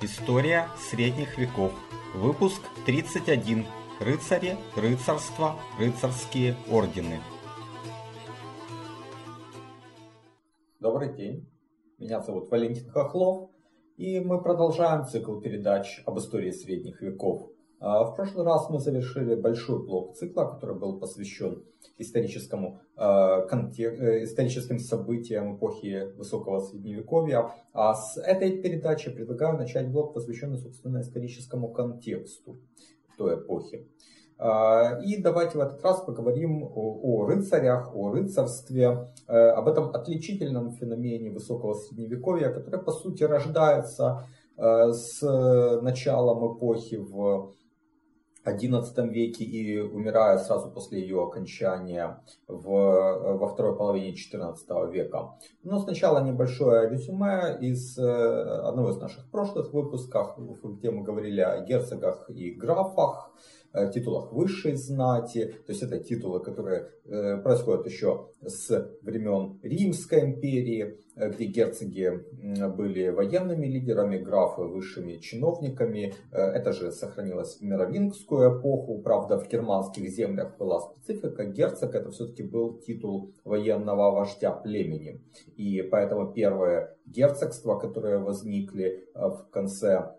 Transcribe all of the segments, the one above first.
История средних веков. Выпуск 31. Рыцари, рыцарство, рыцарские ордены. Добрый день. Меня зовут Валентин Хохлов. И мы продолжаем цикл передач об истории средних веков. А, в прошлый раз мы завершили большой блок цикла, который был посвящен историческому, а, э, историческим событиям эпохи Высокого Средневековья. А с этой передачи предлагаю начать блок, посвященный, собственно, историческому контексту той эпохи. А, и давайте в этот раз поговорим о, рыцарях, о рыцарстве, э, об этом отличительном феномене Высокого Средневековья, который, по сути, рождается э, с началом эпохи в XI веке и умирая сразу после ее окончания в, во второй половине XIV века. Но сначала небольшое резюме из э, одного из наших прошлых выпусков, где мы говорили о герцогах и графах, титулах высшей знати, то есть это титулы, которые э, происходят еще с времен Римской империи, э, где герцоги были военными лидерами, графы высшими чиновниками. Это же сохранилось в мировингскую эпоху, правда в германских землях была специфика. Герцог это все-таки был титул военного вождя племени. И поэтому первые герцогства, которые возникли в конце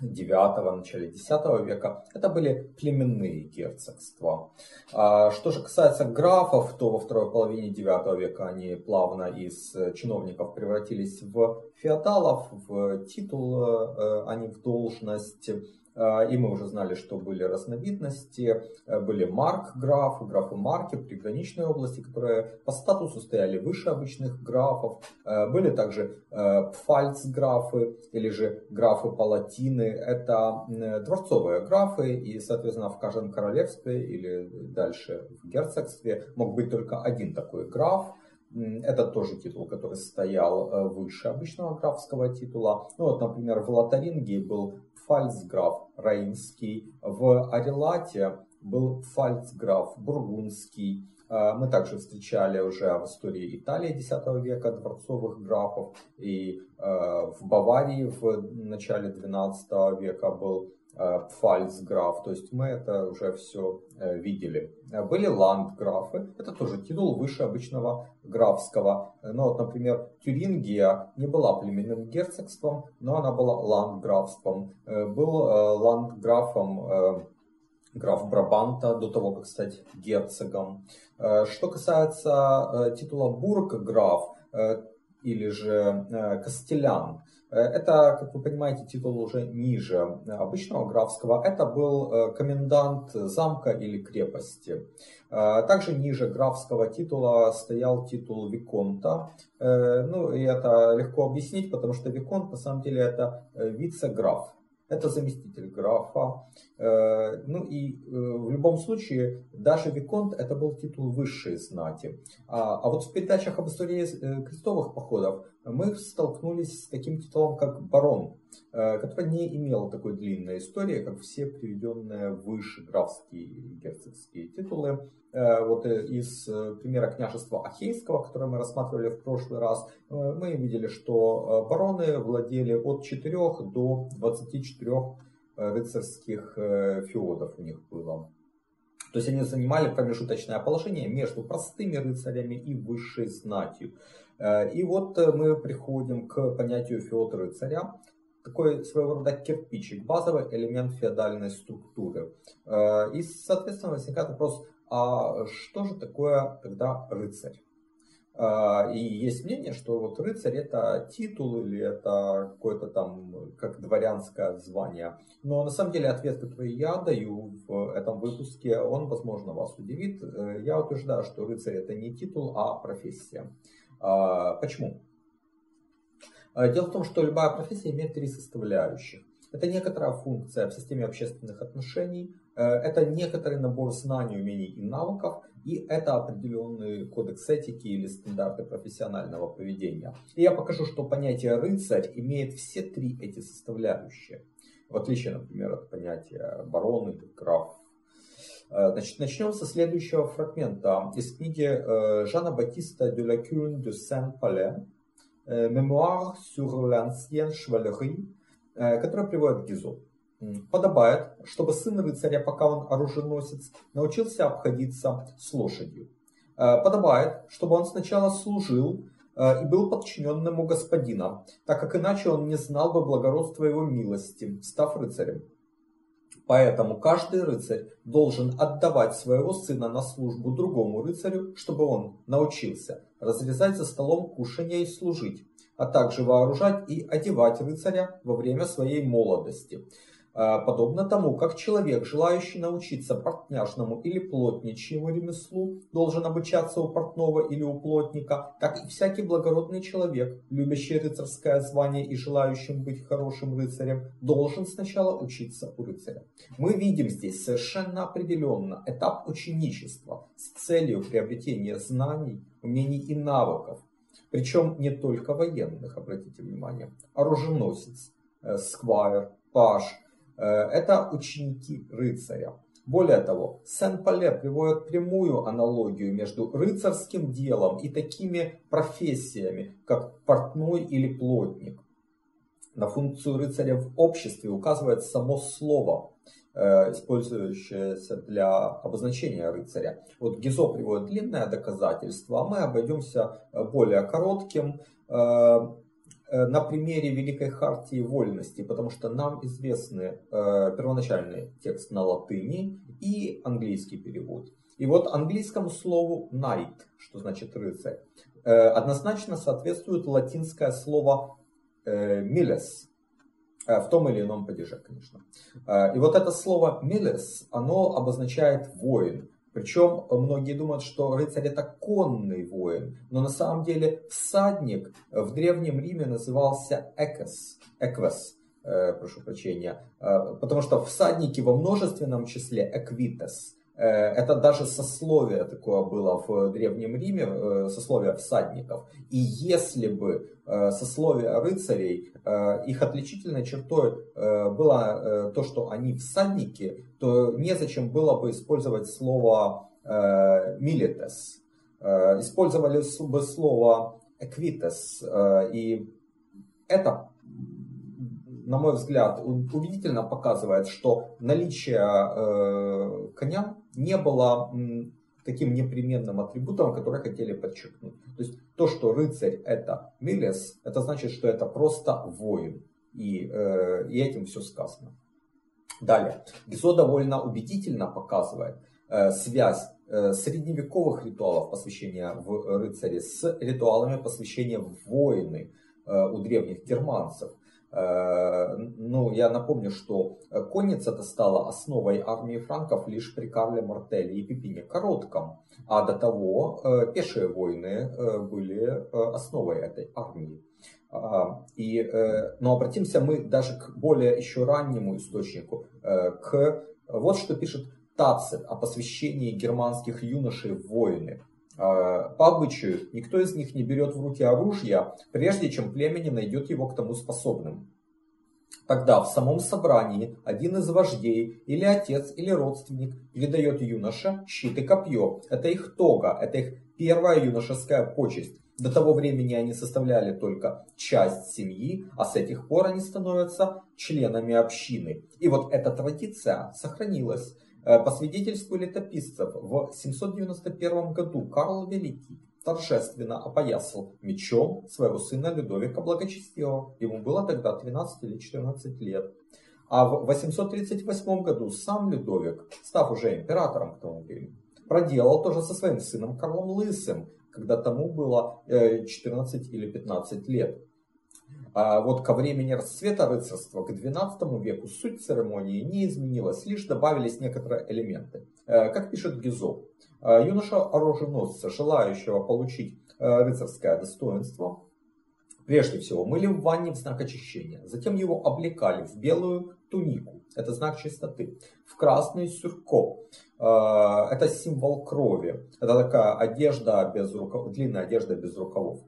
9 начале 10 века, это были племенные герцогства. А что же касается графов, то во второй половине 9 века они плавно из чиновников превратились в феодалов, в титул, э, а не в должность. А, и мы уже знали, что были разновидности, э, были марк-графы, графы марки в приграничной области, которые по статусу стояли выше обычных графов. Э, были также э, пфальц-графы или же графы-палатины. Это дворцовые графы, и, соответственно, в каждом королевстве или дальше в герцогстве мог быть только один такой граф. Это тоже титул, который стоял выше обычного графского титула. Ну вот, например, в Лотарингии был фальцграф Рейнский, в Арелате был фальцграф Бургундский. А, мы также встречали уже в истории Италии X века дворцовых графов. И а, в Баварии в начале XII века был Э, фальцграф, то есть мы это уже все э, видели. Были ландграфы, это тоже титул выше обычного графского. Ну вот, например, Тюрингия не была племенным герцогством, но она была ландграфством. Э, был ландграфом граф Брабанта до того, как стать герцогом. Что касается титула бургграф или же Костелян, Э, это, как вы понимаете, титул уже ниже обычного графского. Это был э, комендант замка или крепости. Э, также ниже графского титула стоял титул Виконта. Ну и это легко объяснить, потому что Виконт на самом деле это вице-граф это заместитель графа. Э, ну и э, в любом случае, даже Виконт это был титул высшей знати. А, а вот в передачах об истории э, крестовых походов мы столкнулись с таким титулом, как барон, который не имел такой длинной истории, как все приведенные выше графские и герцогские титулы. Э, вот э, из э, примера княжества Ахейского, которое мы рассматривали в прошлый раз, мы видели, что бароны владели от 4 до 24 рыцарских феодов у них было. То есть они занимали промежуточное положение между простыми рыцарями и высшей знатью. И вот мы приходим к понятию феод рыцаря, такой своего рода кирпичик, базовый элемент феодальной структуры. И, соответственно, возникает вопрос, а что же такое тогда рыцарь? И есть мнение, что вот рыцарь это титул или это какое-то там как дворянское звание. Но на самом деле ответ, который я даю в этом выпуске, он, возможно, вас удивит. Э, я утверждаю, что рыцарь это не титул, а профессия. А, почему? А, дело в том, что любая профессия имеет три составляющих. Это некоторая функция в системе общественных отношений, э, это некоторый набор знаний, умений и навыков, и это определенный кодекс этики или стандарты профессионального поведения. И я покажу, что понятие рыцарь имеет все три эти составляющие, в отличие, например, от понятия барон или граф. Э, значит, начнем со следующего фрагмента из книги э, Жана Батиста de la Cune de Saint-Palais «Memoire sur l'ancienne chevalerie» который приводит Гизо. Подобает, чтобы сын рыцаря, пока он оруженосец, научился обходиться с лошадью. Подобает, чтобы он сначала служил и был подчиненным у господина, так как иначе он не знал бы благородства его милости, став рыцарем. Поэтому каждый рыцарь должен отдавать своего сына на службу другому рыцарю, чтобы он научился разрезать за столом кушанье и служить, а также вооружать и одевать рыцаря во время своей молодости. А, подобно тому, как человек, желающий научиться портняжному или плотничьему ремеслу, должен обучаться у портного или у плотника, так и всякий благородный человек, любящий рыцарское звание и желающим быть хорошим рыцарем, должен сначала учиться у рыцаря. Мы видим здесь совершенно определенно этап ученичества с целью приобретения знаний, умений и навыков, причем не только военных, обратите внимание, оруженосец, э, сквайр, паш – Э, это ученики рыцаря. Более того, Сен-Пале приводит прямую аналогию между рыцарским делом и такими профессиями, как портной или плотник. На функцию рыцаря в обществе указывает само слово, э, использующееся для обозначения рыцаря. Вот Гизо приводит длинное доказательство, а мы обойдемся более коротким. Э, на примере Великой Хартии Вольности, потому что нам известны э, первоначальный текст на латыни и английский перевод. И вот английскому слову knight, что значит рыцарь, э, однозначно соответствует латинское слово miles, в том или ином падеже, конечно. И вот это слово miles, оно обозначает воин. Причем многие думают, что рыцарь это конный воин, но на самом деле всадник в Древнем Риме назывался экос, эквес, э, прошу прощения, э, потому что всадники во множественном числе эквитес. Э, это даже сословие такое было в Древнем Риме, э, сословие всадников. И если бы э, сословие рыцарей, их отличительной чертой было то, что они всадники, то незачем было бы использовать слово милитес. Использовали бы слово эквитес. И это на мой взгляд, убедительно показывает, что наличие э, коня не было таким непременным атрибутом, который хотели подчеркнуть. То есть то, что рыцарь это милес, это значит, что это просто воин. И, э, и этим все сказано. Далее. Гизо довольно убедительно показывает э, связь э, средневековых ритуалов посвящения в рыцаре с ритуалами посвящения в воины у древних германцев. Э, ну, я напомню, что конница это стала основой армии франков лишь при Карле Мартеле и Пипине Коротком. А до того э, пешие войны э, были основой этой армии. А, и, но обратимся мы даже к более еще раннему источнику, к вот что пишет Тацит о посвящении германских юношей в войны. А, по обычаю, никто из них не берет в руки оружие, прежде чем племя не найдет его к тому способным. Тогда в самом собрании один из вождей, или отец, или родственник, передает юноше щит и копье. Это их тога, это их первая юношеская почесть. До того времени они составляли только часть семьи, а с этих пор они становятся членами общины. И вот эта традиция сохранилась. Э, по свидетельству летописцев, в 791 году Карл Великий торжественно опоясал мечом своего сына Людовика Благочестивого. Ему было тогда 13 или 14 лет. А в 838 году сам Людовик, став уже императором к тому времени, проделал то же со своим сыном Карлом Лысым, когда тому было 14 э, или 15 лет. А вот ко времени расцвета рыцарства, к XII веку, суть церемонии не изменилась, лишь добавились некоторые элементы. Э, как пишет Гизо, э, юноша-оруженосца, желающего получить э, рыцарское достоинство, прежде всего мыли в ванне в знак очищения, затем его облекали в белую тунику, это знак чистоты, в красный сюрко, это символ крови, это такая одежда без рукав, длинная одежда без рукавов.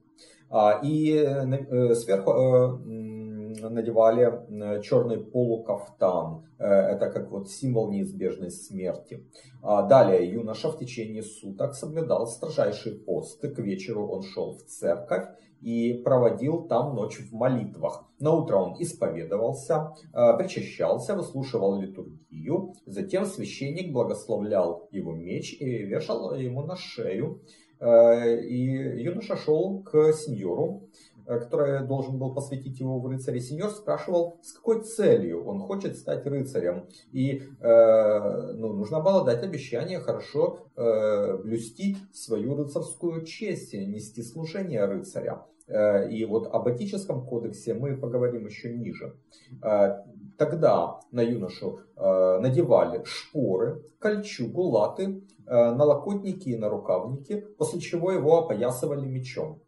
А, и э, сверху э, надевали черный полукафтан. Это как вот символ неизбежной смерти. А далее юноша в течение суток соблюдал строжайший пост. К вечеру он шел в церковь и проводил там ночь в молитвах. На утро он исповедовался, причащался, выслушивал литургию. Затем священник благословлял его меч и вешал ему на шею. И юноша шел к сеньору, Э, который должен был посвятить его в рыцаре, сеньор спрашивал, с какой целью он хочет стать рыцарем. И э, ну, нужно было дать обещание хорошо э, блюсти свою рыцарскую честь, нести служение рыцаря. Э, и вот об этическом кодексе мы поговорим еще ниже. Э, тогда на юношу надевали шпоры, кольчугу, латы, налокотники и нарукавники, после чего его опоясывали мечом.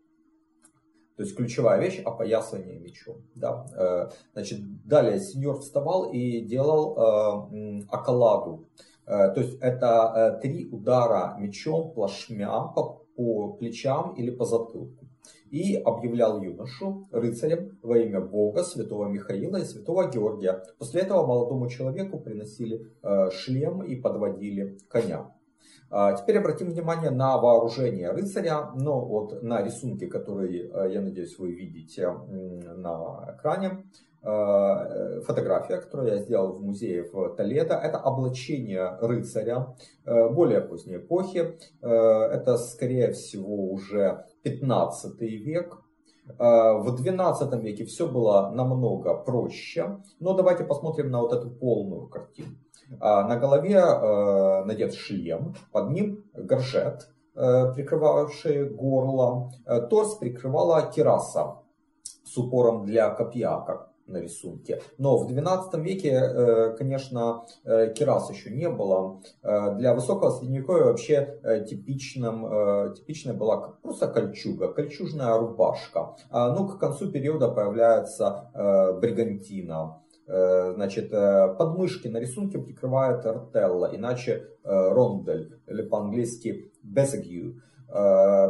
То есть ключевая вещь – опоясывание мечом. Да? Э, значит, далее сеньор вставал и делал э, акаладу. Э, то есть это три удара мечом плашмя по плечам или по затылку. И объявлял юношу рыцарем во имя Бога, святого Михаила и святого Георгия. После этого молодому человеку приносили шлем и подводили коня. А, теперь обратим внимание на вооружение рыцаря, ну вот на рисунке, которые, э, я надеюсь, вы видите на экране. Э, фотография, которую я сделал в музее в Толедо, это облачение рыцаря э, более поздней эпохи. Это, скорее всего, уже 15 век. В 12 веке все было намного проще. Но давайте посмотрим на вот эту полную картину. А, на голове э, надет шлем, под ним горжет, э, прикрывавший горло. Э, торс прикрывала терраса с упором для копья, как на рисунке. Но в 12 веке, конечно, керас еще не было. Для высокого средневековья вообще типичным, типичной была просто кольчуга, кольчужная рубашка. Ну, к концу периода появляется бригантина. Э, значит, э, подмышки на рисунке прикрывает ротелла, иначе э, рондель, или по-английски безагью.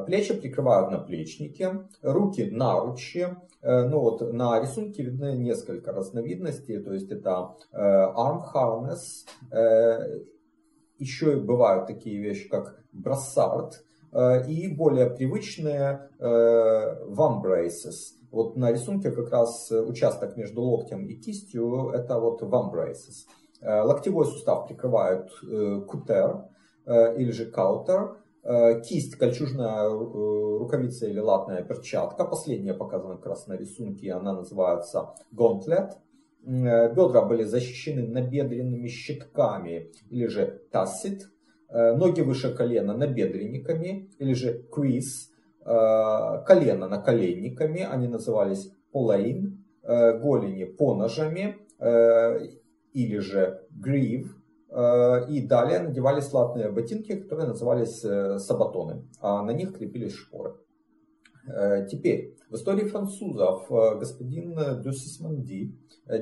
Плечи прикрывают наплечники, руки наручи. Ну вот на рисунке видны несколько разновидностей, то есть это arm harness, еще бывают такие вещи, как брассард, и более привычные vambraces. Вот на рисунке как раз участок между локтем и кистью, это вот vambraces. Э, локтевой сустав прикрывает э, кутер э, или же каутер. Кисть, кольчужная рукавица или латная перчатка. Последняя показана как раз на рисунке, она называется gauntlet. Бедра были защищены набедренными щитками или же тассит. Ноги выше колена набедренниками или же Э, колено наколенниками, они назывались полейн, э, голени поножами э, или же грив, и далее надевались латные ботинки, которые назывались сабатоны, а на них крепились шпоры. Теперь, в истории французов господин де Сисмонди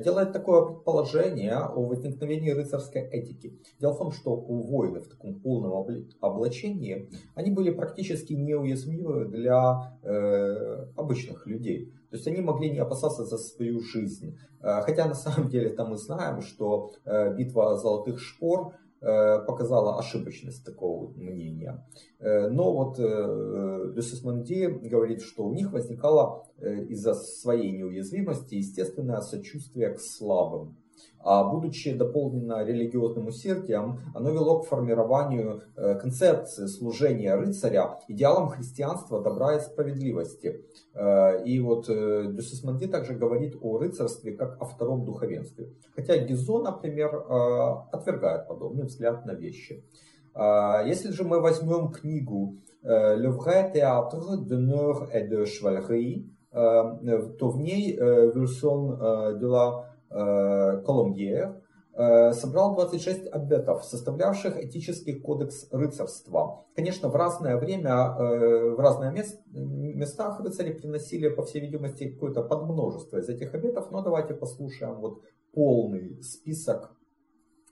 делает такое предположение о возникновении рыцарской этики. Дело в том, что у воинов в таком полном облачении они были практически неуязвимы для э, обычных людей. То есть они могли не опасаться за свою жизнь. Э, хотя на самом деле там мы знаем, что э, битва золотых шпор Э, показала ошибочность такого мнения. Э, но вот Люсис э, говорит, что у них возникало из-за своей неуязвимости естественное сочувствие к слабым будучи дополнено религиозным усердием, оно вело к формированию э, концепции служения рыцаря идеалом христианства, добра и справедливости. Э, и вот э, Дюсисмонди также говорит о рыцарстве как о втором духовенстве. Хотя Гизо, например, отвергает подобный взгляд на вещи. Если же мы возьмем книгу «Le vrai théâtre d'honneur et de chevalerie», то в ней Вильсон де Э, Коломбьер э, собрал 26 обетов, составлявших этический кодекс рыцарства. Конечно, в разное время, э, в разные местах рыцари приносили, по всей видимости, какое-то подмножество из этих обетов, но давайте послушаем вот полный список,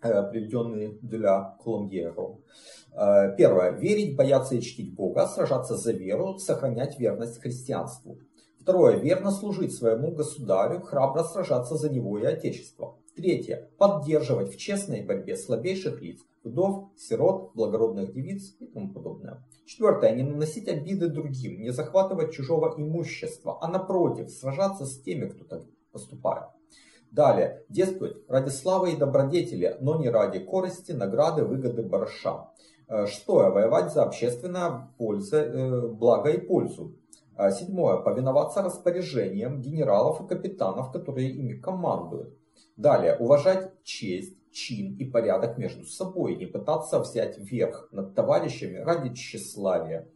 приведенный для Коломбьеру. Первое. Верить, бояться и чтить Бога, сражаться за веру, сохранять верность христианству. Второе. Верно служить своему государю, храбро сражаться за него и отечество. Третье. Поддерживать в честной борьбе слабейших лиц, вдов, сирот, благородных девиц и тому подобное. Четвертое. Не наносить обиды другим, не захватывать чужого имущества, а напротив, сражаться с теми, кто так поступает. Далее. Действовать ради славы и добродетели, но не ради корости, награды, выгоды, барыша. Э, шестое. Воевать за общественное пользу, э, благо и пользу. Э, седьмое. Повиноваться распоряжениям генералов и капитанов, которые ими командуют. Далее. Уважать честь, чин и порядок между собой. Не пытаться взять верх над товарищами ради тщеславия.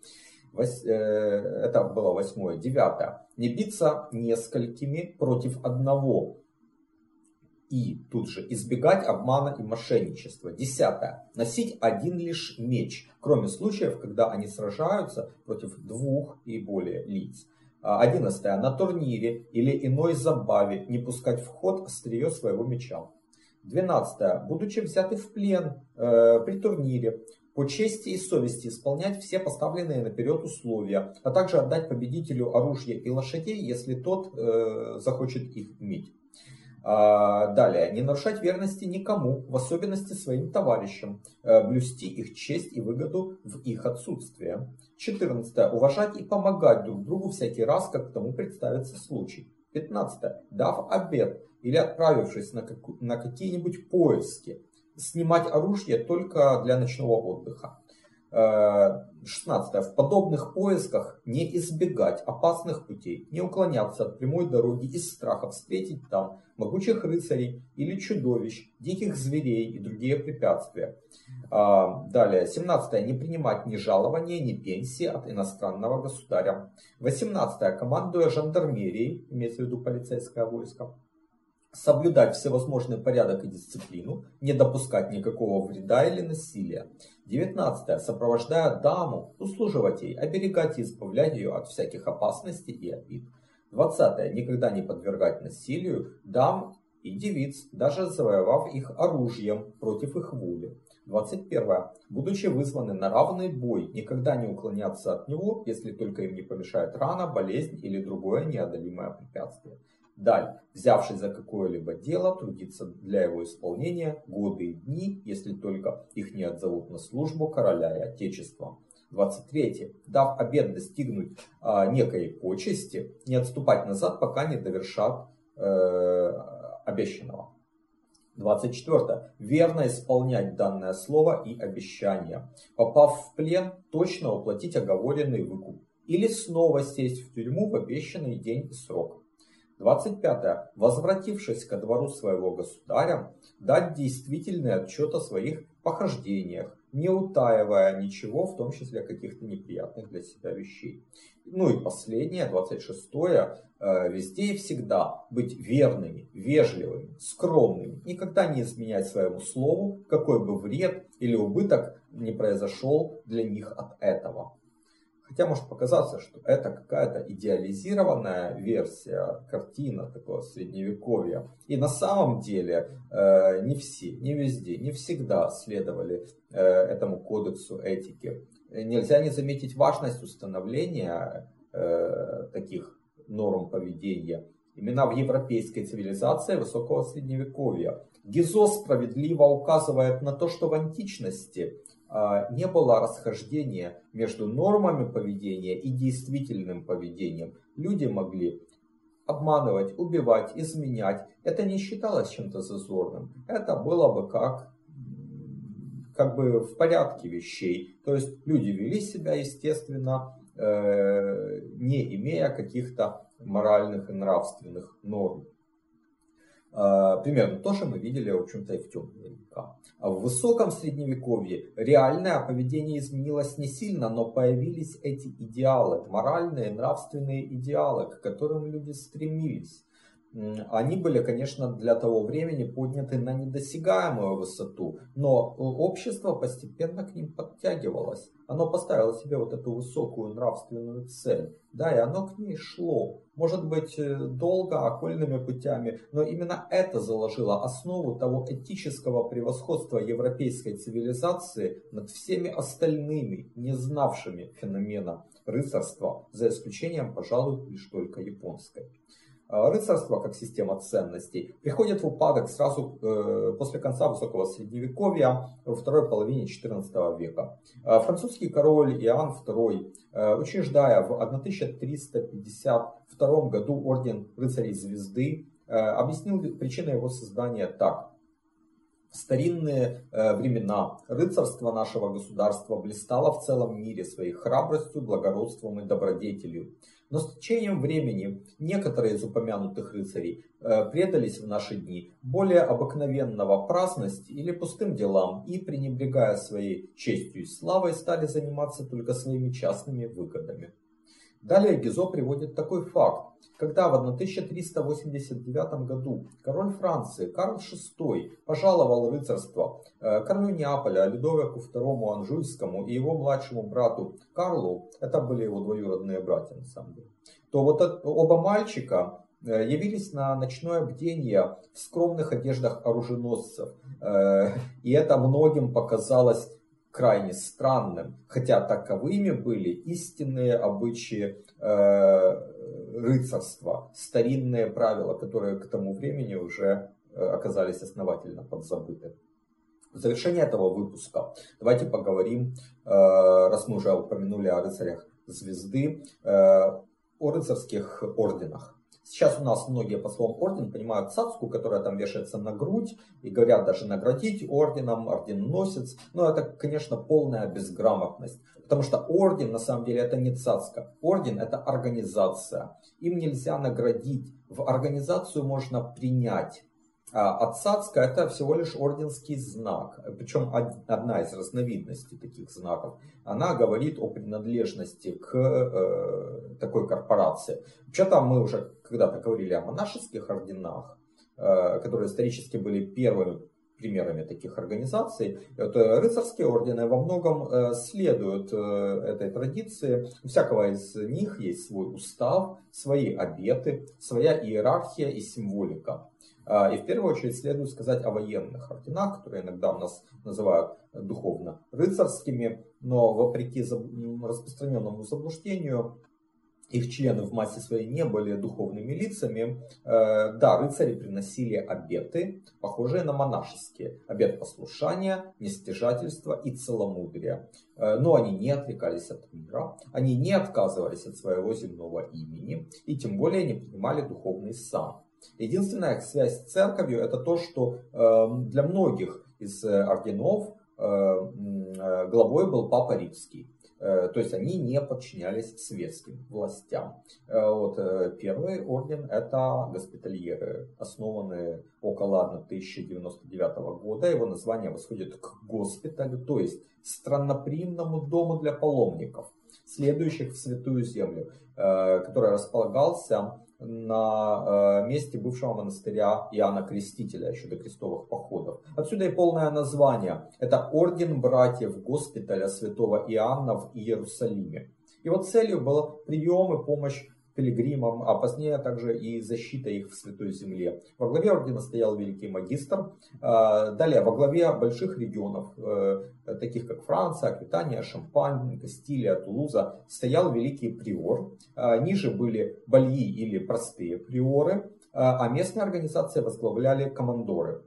Это было восьмое. Девятое. Не биться несколькими против одного и тут же избегать обмана и мошенничества. Десятое. Носить один лишь меч, кроме случаев, когда они сражаются против двух и более лиц. А, одиннадцатое. На турнире или иной забаве не пускать в ход острие своего меча. Двенадцатое. Будучи взяты в плен э, при турнире, по чести и совести исполнять все поставленные наперед условия, а также отдать победителю оружие и лошадей, если тот э, захочет их иметь. А, далее, не нарушать верности никому, в особенности своим товарищам, э, блюсти их честь и выгоду в их отсутствие. 14. Уважать и помогать друг другу всякий раз, как тому представится случай. 15. Дав обед или отправившись на, как, на какие-нибудь поиски, снимать оружие только для ночного отдыха. 16. В подобных поисках не избегать опасных путей, не уклоняться от прямой дороги из страха встретить там могучих рыцарей или чудовищ, диких зверей и другие препятствия. А, далее, 17. Не принимать ни жалования, ни пенсии от иностранного государя. 18. Командуя жандармерией, имеется в виду полицейское войско соблюдать всевозможный порядок и дисциплину, не допускать никакого вреда или насилия. 19. Сопровождая даму, услуживать ей, оберегать и избавлять ее от всяких опасностей и обид. 20. Никогда не подвергать насилию дам и девиц, даже завоевав их оружием против их воли. 21. Будучи вызваны на равный бой, никогда не уклоняться от него, если только им не помешает рана, болезнь или другое неодолимое препятствие. Далее, взявшись за какое-либо дело, трудиться для его исполнения годы и дни, если только их не отзовут на службу короля и отечества. 23. Дав обед достигнуть а, некой почести, не отступать назад, пока не довершат э, обещанного. 24. Верно исполнять данное слово и обещание. Попав в плен, точно уплатить оговоренный выкуп. Или снова сесть в тюрьму в обещанный день и срок. 25. Возвратившись ко двору своего государя, дать действительный отчет о своих похождениях, не утаивая ничего, в том числе каких-то неприятных для себя вещей. Ну и последнее, 26. Э, везде и всегда быть верными, вежливыми, скромными, никогда не изменять своему слову, какой бы вред или убыток не произошел для них от этого. Хотя может показаться, что это какая-то идеализированная версия, картина такого средневековья. И на самом деле э, не все, не везде, не всегда следовали э, этому кодексу этики. Нельзя не заметить важность установления э, таких норм поведения именно в европейской цивилизации высокого средневековья. Гизо справедливо указывает на то, что в античности не было расхождения между нормами поведения и действительным поведением. Люди могли обманывать, убивать, изменять. Это не считалось чем-то зазорным. Это было бы как, как бы в порядке вещей. То есть люди вели себя естественно, э, не имея каких-то моральных и нравственных норм. А, примерно то же мы видели, в общем-то, и в темные века. А в высоком средневековье реальное поведение изменилось не сильно, но появились эти идеалы, моральные, нравственные идеалы, к которым люди стремились. Они были, конечно, для того времени подняты на недосягаемую высоту, но общество постепенно к ним подтягивалось. Оно поставило себе вот эту высокую нравственную цель. Да, и оно к ней шло. Может быть, э, долго, окольными путями, но именно это заложило основу того этического превосходства европейской цивилизации над всеми остальными, не знавшими феномена рыцарства, за исключением, пожалуй, лишь только японской. А, рыцарство как система ценностей приходит в упадок сразу э, после конца высокого средневековья во второй половине XIV века. А, французский король Иоанн II, э, учреждая в 1352 году орден рыцарей звезды, э, объяснил причину его создания так. В старинные времена рыцарство нашего государства блистало в целом мире своей храбростью, благородством и добродетелью. Но с течением времени некоторые из упомянутых рыцарей э, предались в наши дни более обыкновенного праздности или пустым делам и, пренебрегая своей честью и славой, стали заниматься только своими частными выгодами. Далее Гизо приводит такой факт. Когда в 1389 году король Франции Карл VI пожаловал рыцарство э, королю Неаполя Людовику II Анжуйскому и его младшему брату Карлу, это были его двоюродные братья на самом деле, то вот оба мальчика э, явились на ночное бдение в скромных одеждах оруженосцев. Э, и это многим показалось крайне странным, хотя таковыми были истинные обычаи э, рыцарства, старинные правила, которые к тому времени уже э, оказались основательно подзабыты. В завершение этого выпуска давайте поговорим, э, раз мы уже упомянули о рыцарях звезды, э, о рыцарских орденах. Сейчас у нас многие по словам орден понимают цацку, которая там вешается на грудь, и говорят даже наградить орденом, орденоносец. Но это, конечно, полная безграмотность. Потому что орден, на самом деле, это не цацка. Орден это организация. Им нельзя наградить. В организацию можно принять. А отцацка это всего лишь орденский знак, причем одна из разновидностей таких знаков. Она говорит о принадлежности к э, такой корпорации. Вообще-то мы уже когда-то говорили о монашеских орденах, э, которые исторически были первыми примерами таких организаций. Это рыцарские ордены во многом э, следуют э, этой традиции. У всякого из них есть свой устав, свои обеты, своя иерархия и символика. А, и в первую очередь следует сказать о военных орденах, которые иногда у нас называют духовно рыцарскими, но вопреки распространенному заблуждению, их члены в массе своей не были духовными лицами. Э, да, рыцари приносили обеты, похожие на монашеские. Обет послушания, нестяжательства и целомудрия. Э, но они не отрекались от мира, они не отказывались от своего земного имени и тем более не принимали духовный сан. Единственная связь с церковью это то, что эм, для многих из э, орденов э, э, главой был Папа Римский. То есть они не подчинялись светским властям. Вот, первый орден это госпитальеры, основанные около 1099 года. Его название восходит к госпиталю, то есть странноприимному дому для паломников, следующих в Святую Землю, который располагался на э, месте бывшего монастыря Иоанна Крестителя, еще до крестовых походов. Отсюда и полное название. Это Орден Братьев Госпиталя Святого Иоанна в Иерусалиме. Его целью был прием и помощь пилигримам, а позднее также и защита их в Святой Земле. Во главе ордена стоял великий магистр. А, далее, во главе больших регионов, э, таких как Франция, Аквитания, Шампань, Кастилия, Тулуза, стоял великий приор. А, ниже были бальи или простые приоры, а, а местные организации возглавляли командоры.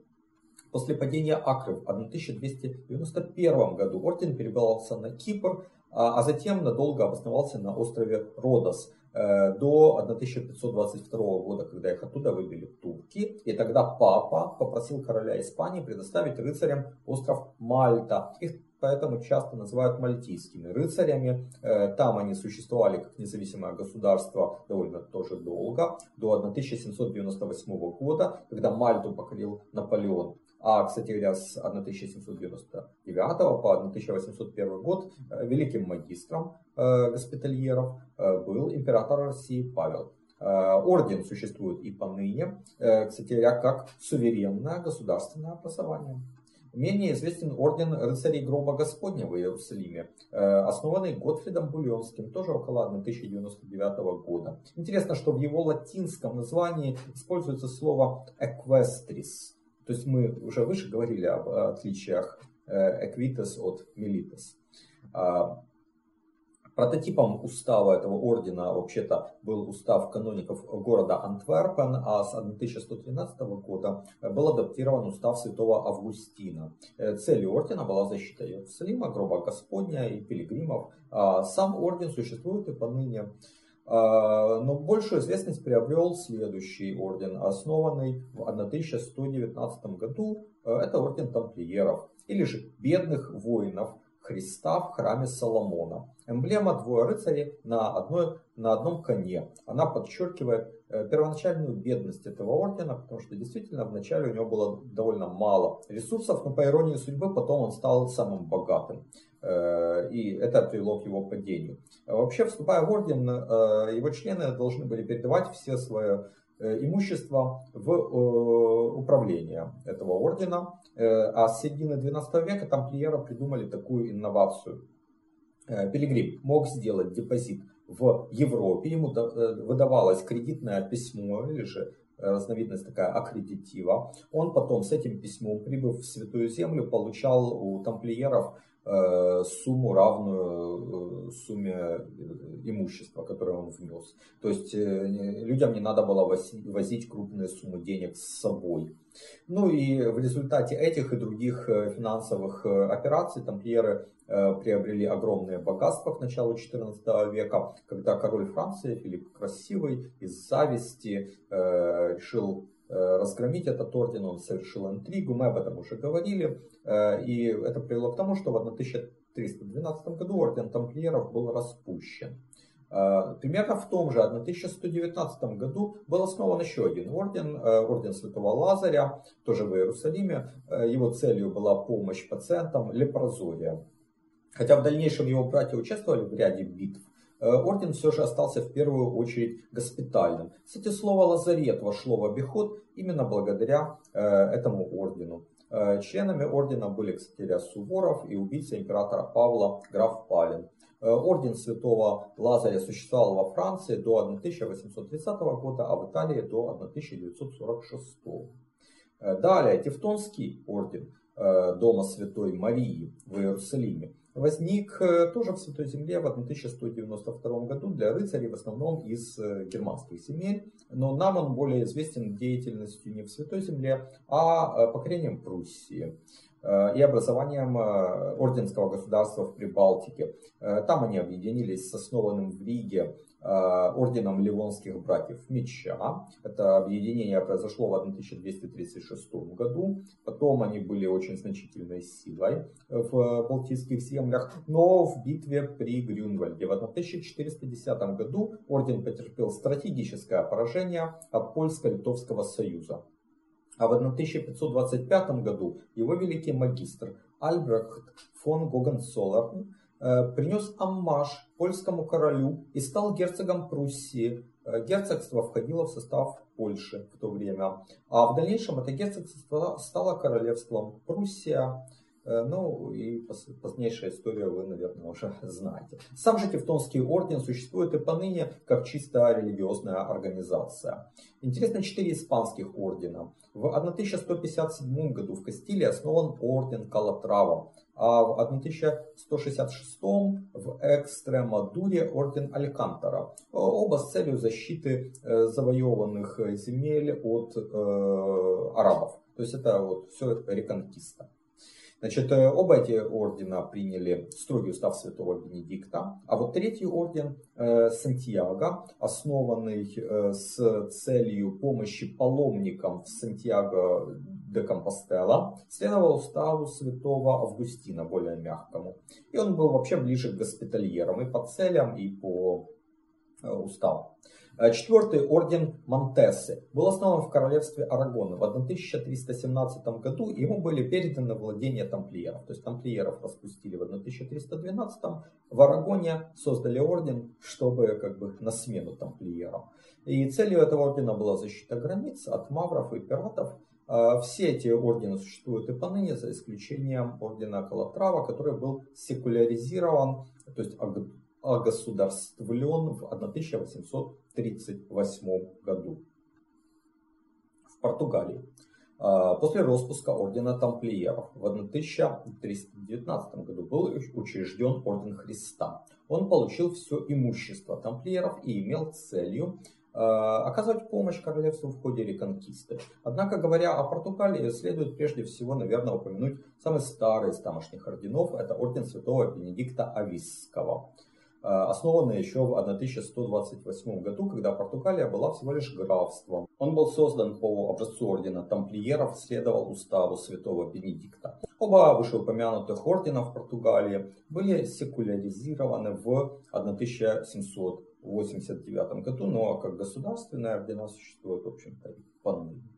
После падения Акры в 1291 году орден перебрался на Кипр, а затем надолго обосновался на острове Родос – до 1522 года, когда их оттуда вывели турки. И тогда папа попросил короля Испании предоставить рыцарям остров Мальта. Их поэтому часто называют мальтийскими рыцарями. Э, там они существовали как независимое государство довольно тоже долго, до 1798 года, когда Мальту покорил Наполеон. А, кстати говоря, с 1799 по 1801 год э, великим магистром э, госпитальеров э, был император России Павел. Орден существует и поныне, кстати говоря, как суверенное государственное образование. Менее известен орден рыцарей гроба Господня в Иерусалиме, основанный Готфридом Бульонским, тоже около 1099 года. Интересно, что в его латинском названии используется слово «equestris», то есть мы уже выше говорили об отличиях Equitas от Militas. А, Прототипом устава этого ордена вообще-то был устав каноников города Антверпен, а с 1113 года был адаптирован устав святого Августина. Э, целью ордена была защита Иерусалима, гроба Господня и пилигримов. А сам орден существует и поныне. А, но большую известность приобрел следующий орден, основанный в 1119 году. Э, это орден тамплиеров, или же бедных воинов, Христа в храме Соломона. Эмблема двое рыцарей на, одной, на одном коне. Она подчеркивает э, первоначальную бедность этого ордена, потому что действительно вначале у него было довольно мало ресурсов, но по иронии судьбы потом он стал самым богатым. Э, и это привело к его падению. Вообще, вступая в орден, э, его члены должны были передавать все свои Э, имущество в управление этого ордена. А с середины 12 века тамплиеры придумали такую инновацию. Пилигрим мог сделать депозит в Европе, ему выдавалось кредитное письмо или же разновидность такая аккредитива. Он потом с этим письмом, прибыв в Святую Землю, получал у тамплиеров сумму, равную э, сумме э, имущества, которое он внес. То есть людям не надо было возить крупные суммы денег с собой. Ну и в результате этих и других финансовых операций тамплиеры приобрели огромное богатство к началу XIV века, когда король Франции Филипп Красивый из зависти решил Э, разгромить этот орден, он совершил интригу, мы об этом уже говорили, э, и это привело к тому, что в 1312 году орден тамплиеров был распущен. Э, примерно в том же 1119 году был основан еще один орден, орден Святого Лазаря, тоже в Иерусалиме. Его целью была помощь пациентам лепрозория. Хотя в дальнейшем его братья участвовали в ряде битв, орден все же остался в первую очередь госпитальным. Кстати, слово «лазарет» вошло в обиход именно благодаря э, этому ордену. Э, членами ордена были, кстати, Илья Суворов и убийца императора Павла граф Палин. Орден святого Лазаря существовал во Франции до 1830 года, а в Италии до 1946. Далее, Тевтонский орден Дома Святой Марии в Иерусалиме возник э, тоже в Святой Земле в 1192 году для рыцарей, в основном из э, германских земель. Но нам он более известен деятельностью не в Святой Земле, а э, покорением Пруссии и образованием орденского государства в Прибалтике. Там они объединились с основанным в Риге орденом Ливонских братьев Меча. Это объединение произошло в 1236 году. Потом они были очень значительной силой в Балтийских землях. Но в битве при Грюнвальде в 1410 году орден потерпел стратегическое поражение от Польско-Литовского союза. А в 1525 году его великий магистр Альбрехт фон Гогенцоллерн Э, принес аммаж польскому королю и стал герцогом Пруссии. Э, герцогство входило в состав Польши в то время. А в дальнейшем это герцогство стало королевством Пруссия. Э, ну и позднейшая история вы, наверное, уже знаете. Сам же Тевтонский орден существует и поныне как чисто религиозная организация. Интересно, четыре испанских ордена. В 1157 году в Кастилии основан орден Калатрава а в 1166 в Экстремадуре орден Алькантара. Оба с целью защиты э, завоеванных земель от э, арабов. То есть это вот все реконкиста. Значит, э, оба эти ордена приняли строгий устав святого Бенедикта, а вот третий орден э, Сантьяго, основанный э, с целью помощи паломникам в Сантьяго де Компостела, следовал уставу святого Августина, более мягкому. И он был вообще ближе к госпитальерам и по целям, и по уставу. Э, четвертый орден Монтессы был основан в королевстве Арагона в 1317 году. Ему были переданы владения тамплиеров. То есть тамплиеров распустили в 1312. В Арагоне создали орден, чтобы как бы на смену тамплиерам. И целью этого ордена была защита границ от мавров и пиратов. Э, все эти ордены существуют и поныне, за исключением ордена Калатрава, который был секуляризирован, то есть огосударствлен в 1838 году в Португалии. После распуска ордена тамплиеров в 1319 году был учрежден орден Христа. Он получил все имущество тамплиеров и имел целью оказывать помощь королевству в ходе реконкисты. Однако, говоря о Португалии, следует прежде всего, наверное, упомянуть самый старый из тамошних орденов. Это орден святого Бенедикта Ависского. Э, основанный еще в 1128 году, когда Португалия была всего лишь графством. Он был создан по образцу ордена тамплиеров, следовал уставу святого Бенедикта. Оба вышеупомянутых ордена в Португалии были секуляризированы в 1789 году, но как государственные ордена существуют, в общем-то, и поныне.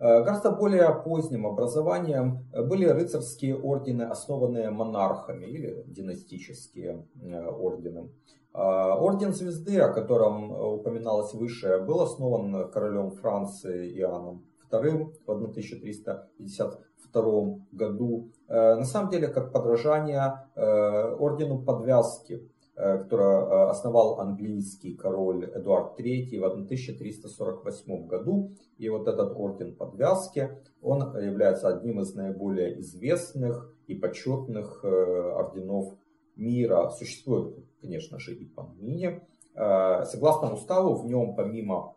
Э, гораздо более поздним образованием э, были рыцарские ордены, основанные монархами или династические э, ордены. Орден звезды, о котором упоминалось выше, был основан королем Франции Иоанном II в 1352 году. На самом деле, как подражание ордену подвязки, Э, который э, основал английский король Эдуард III в 1348 году. И вот этот орден подвязки, он является одним из наиболее известных и почетных э, орденов мира. Существует, конечно же, и поныне. Согласно уставу, в нем помимо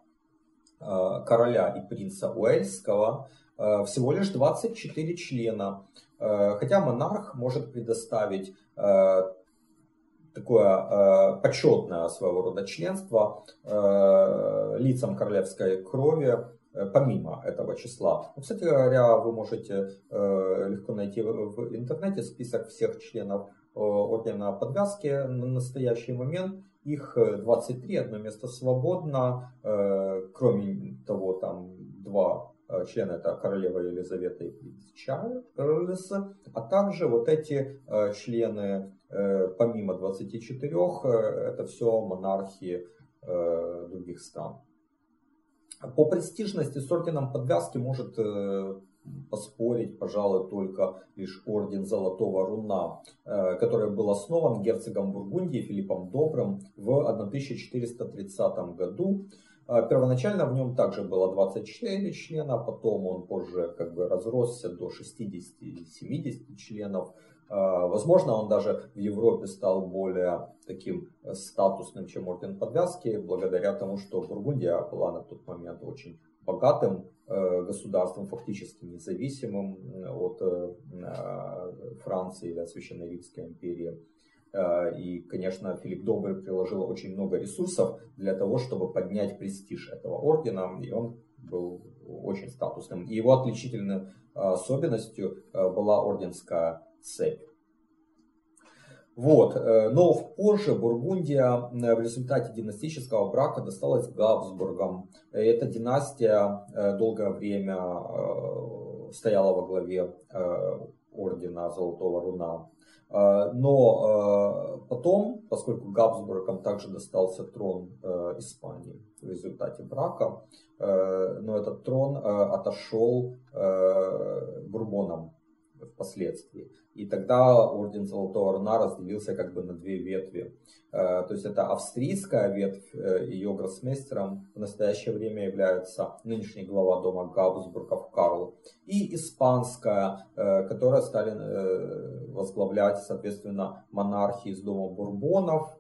короля и принца Уэльского всего лишь 24 члена. Хотя монарх может предоставить такое э, почетное своего рода членство э, лицам королевской крови э, помимо этого числа. Ну, кстати говоря, вы можете э, легко найти в, в интернете список всех членов э, ордена подвязки на настоящий момент. Их 23, одно место свободно, э, кроме того, там два э, члена, это королева Елизавета и принц Чарльз, а также вот эти э, члены Э, помимо 24, э, это все монархии э, других стран. По престижности с орденом подвязки может поспорить, пожалуй, только лишь орден Золотого Руна, который был основан герцогом Бургундии Филиппом Добрым в 1430 году. Первоначально в нем также было 24 члена, потом он позже как бы разросся до 60-70 членов. А, возможно, он даже в Европе стал более таким э, статусным, чем орден подвязки, благодаря тому, что Бургундия была на тот момент очень богатым э, государством, фактически независимым от э, Франции или от Священной Римской империи. И, конечно, Филипп Добрый приложил очень много ресурсов для того, чтобы поднять престиж этого ордена, и он был очень статусным. И его отличительной особенностью была орденская цепь. Вот. Э, но позже Бургундия в результате династического брака досталась Габсбургам. Эта династия э, долгое время э, стояла во главе ордена Золотого Руна. Но потом, поскольку Габсбургам также достался трон Испании в результате брака, но этот трон отошел Бурбонам впоследствии. И тогда орден Золотого Руна разделился как бы на две ветви. Э, то есть это австрийская ветвь, э, ее гроссмейстером в настоящее время является нынешний глава дома Габсбургов Карл. И испанская, э, которая стали возглавлять, соответственно, монархи из дома Бурбонов.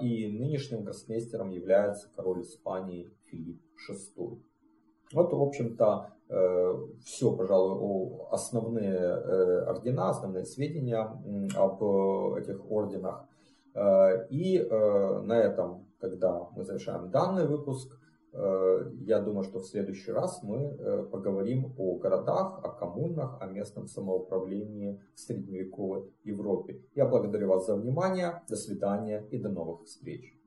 И нынешним гроссмейстером является король Испании Филипп VI. Вот, в общем-то, все, пожалуй, основные э, ордена, основные сведения об этих орденах. Э, и на этом, когда мы завершаем данный выпуск, я думаю, что в следующий раз мы поговорим о городах, о коммунах, о местном самоуправлении в средневековой Европе. Я благодарю вас за внимание, до свидания и до новых встреч.